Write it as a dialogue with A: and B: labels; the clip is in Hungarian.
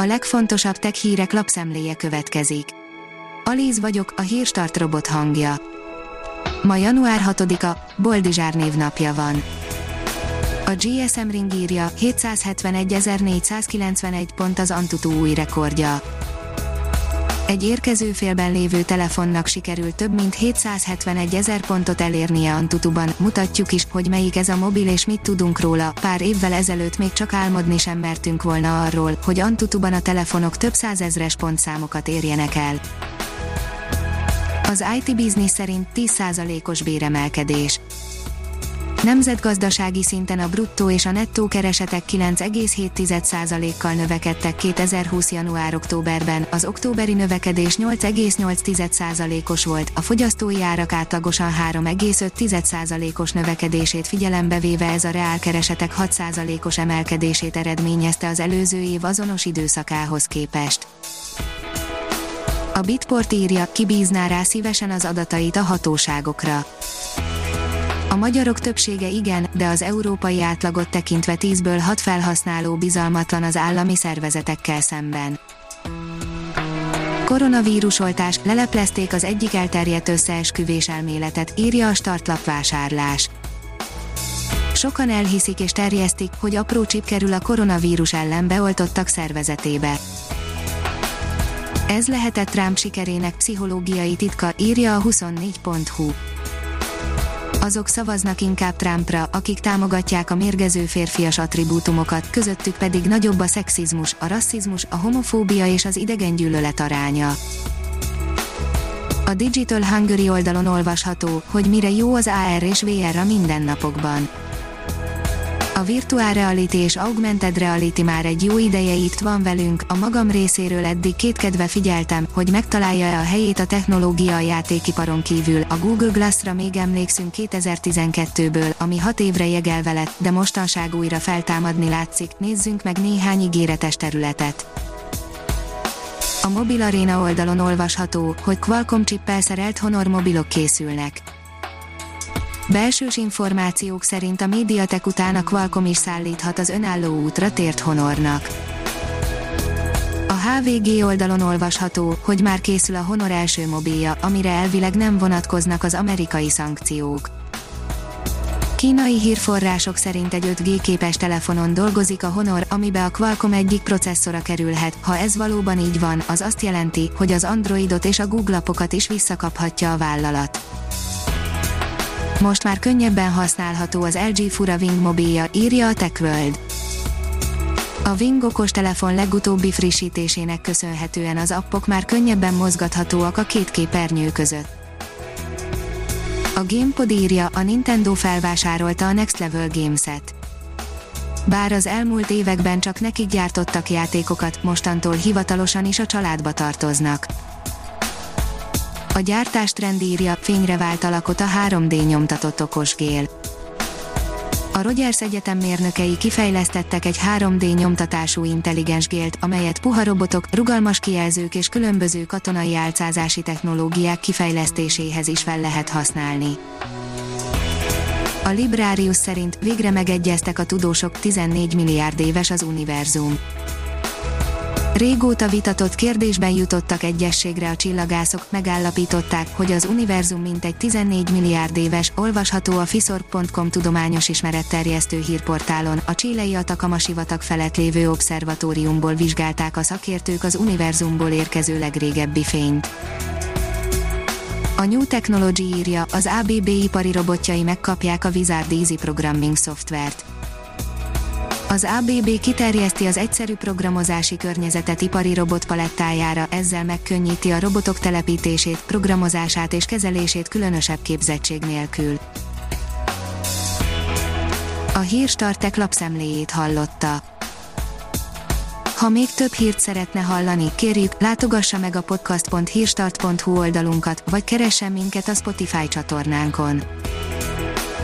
A: A legfontosabb tech hírek lapszemléje következik. Alíz vagyok, a hírstart robot hangja. Ma január 6-a, Boldizsár névnapja van. A GSM Ring írja, 771.491 pont az Antutu új rekordja. Egy érkező félben lévő telefonnak sikerült több mint 771 ezer pontot elérnie Antutuban, mutatjuk is, hogy melyik ez a mobil és mit tudunk róla, pár évvel ezelőtt még csak álmodni sem mertünk volna arról, hogy Antutuban a telefonok több százezres pontszámokat érjenek el. Az IT Business szerint 10%-os béremelkedés. Nemzetgazdasági szinten a bruttó és a nettó keresetek 9,7%-kal növekedtek 2020. január-októberben, az októberi növekedés 8,8%-os volt, a fogyasztói árak átlagosan 3,5%-os növekedését figyelembe véve ez a reálkeresetek 6%-os emelkedését eredményezte az előző év azonos időszakához képest. A Bitport írja, kibízná rá szívesen az adatait a hatóságokra. A magyarok többsége igen, de az európai átlagot tekintve 10-ből 6 felhasználó bizalmatlan az állami szervezetekkel szemben. Koronavírusoltás, leleplezték az egyik elterjedt összeesküvés elméletet, írja a startlap vásárlás. Sokan elhiszik és terjesztik, hogy apró csip kerül a koronavírus ellen beoltottak szervezetébe. Ez lehetett rám sikerének pszichológiai titka, írja a 24.hu. Azok szavaznak inkább Trumpra, akik támogatják a mérgező férfias attribútumokat, közöttük pedig nagyobb a szexizmus, a rasszizmus, a homofóbia és az idegengyűlölet aránya. A Digital Hungary oldalon olvasható, hogy mire jó az AR és VR a mindennapokban a Virtual Reality és Augmented Reality már egy jó ideje itt van velünk, a magam részéről eddig kétkedve figyeltem, hogy megtalálja-e a helyét a technológia a játékiparon kívül. A Google Glass-ra még emlékszünk 2012-ből, ami hat évre jegelve lett, de mostanság újra feltámadni látszik, nézzünk meg néhány ígéretes területet. A Mobil Arena oldalon olvasható, hogy Qualcomm csippel szerelt Honor mobilok készülnek Belsős információk szerint a médiatek után a Qualcomm is szállíthat az önálló útra tért Honornak. A HVG oldalon olvasható, hogy már készül a Honor első mobilja, amire elvileg nem vonatkoznak az amerikai szankciók. Kínai hírforrások szerint egy 5G képes telefonon dolgozik a Honor, amibe a Qualcomm egyik processzora kerülhet. Ha ez valóban így van, az azt jelenti, hogy az Androidot és a Google apokat is visszakaphatja a vállalat. Most már könnyebben használható az LG Fura Wing mobilja, írja a TechWorld. A Wing okos telefon legutóbbi frissítésének köszönhetően az appok már könnyebben mozgathatóak a két képernyő között. A GamePod írja, a Nintendo felvásárolta a Next Level Gameset. Bár az elmúlt években csak nekik gyártottak játékokat, mostantól hivatalosan is a családba tartoznak. A gyártás trend írja, fényre vált alakot a 3D nyomtatott okosgél. A Rogers Egyetem mérnökei kifejlesztettek egy 3D nyomtatású intelligens gélt, amelyet puha robotok, rugalmas kijelzők és különböző katonai álcázási technológiák kifejlesztéséhez is fel lehet használni. A Librarius szerint végre megegyeztek a tudósok 14 milliárd éves az univerzum. Régóta vitatott kérdésben jutottak egyességre a csillagászok, megállapították, hogy az univerzum mintegy 14 milliárd éves, olvasható a fiszor.com tudományos ismeretterjesztő hírportálon, a csilei Atakama sivatag felett lévő obszervatóriumból vizsgálták a szakértők az univerzumból érkező legrégebbi fényt. A New Technology írja, az ABB ipari robotjai megkapják a Wizard Easy Programming szoftvert. Az ABB kiterjeszti az egyszerű programozási környezetet ipari robotpalettájára, ezzel megkönnyíti a robotok telepítését, programozását és kezelését különösebb képzettség nélkül. A hírstartek lapszemléjét hallotta. Ha még több hírt szeretne hallani, kérjük, látogassa meg a podcast.hírstart.hu oldalunkat, vagy keressen minket a Spotify csatornánkon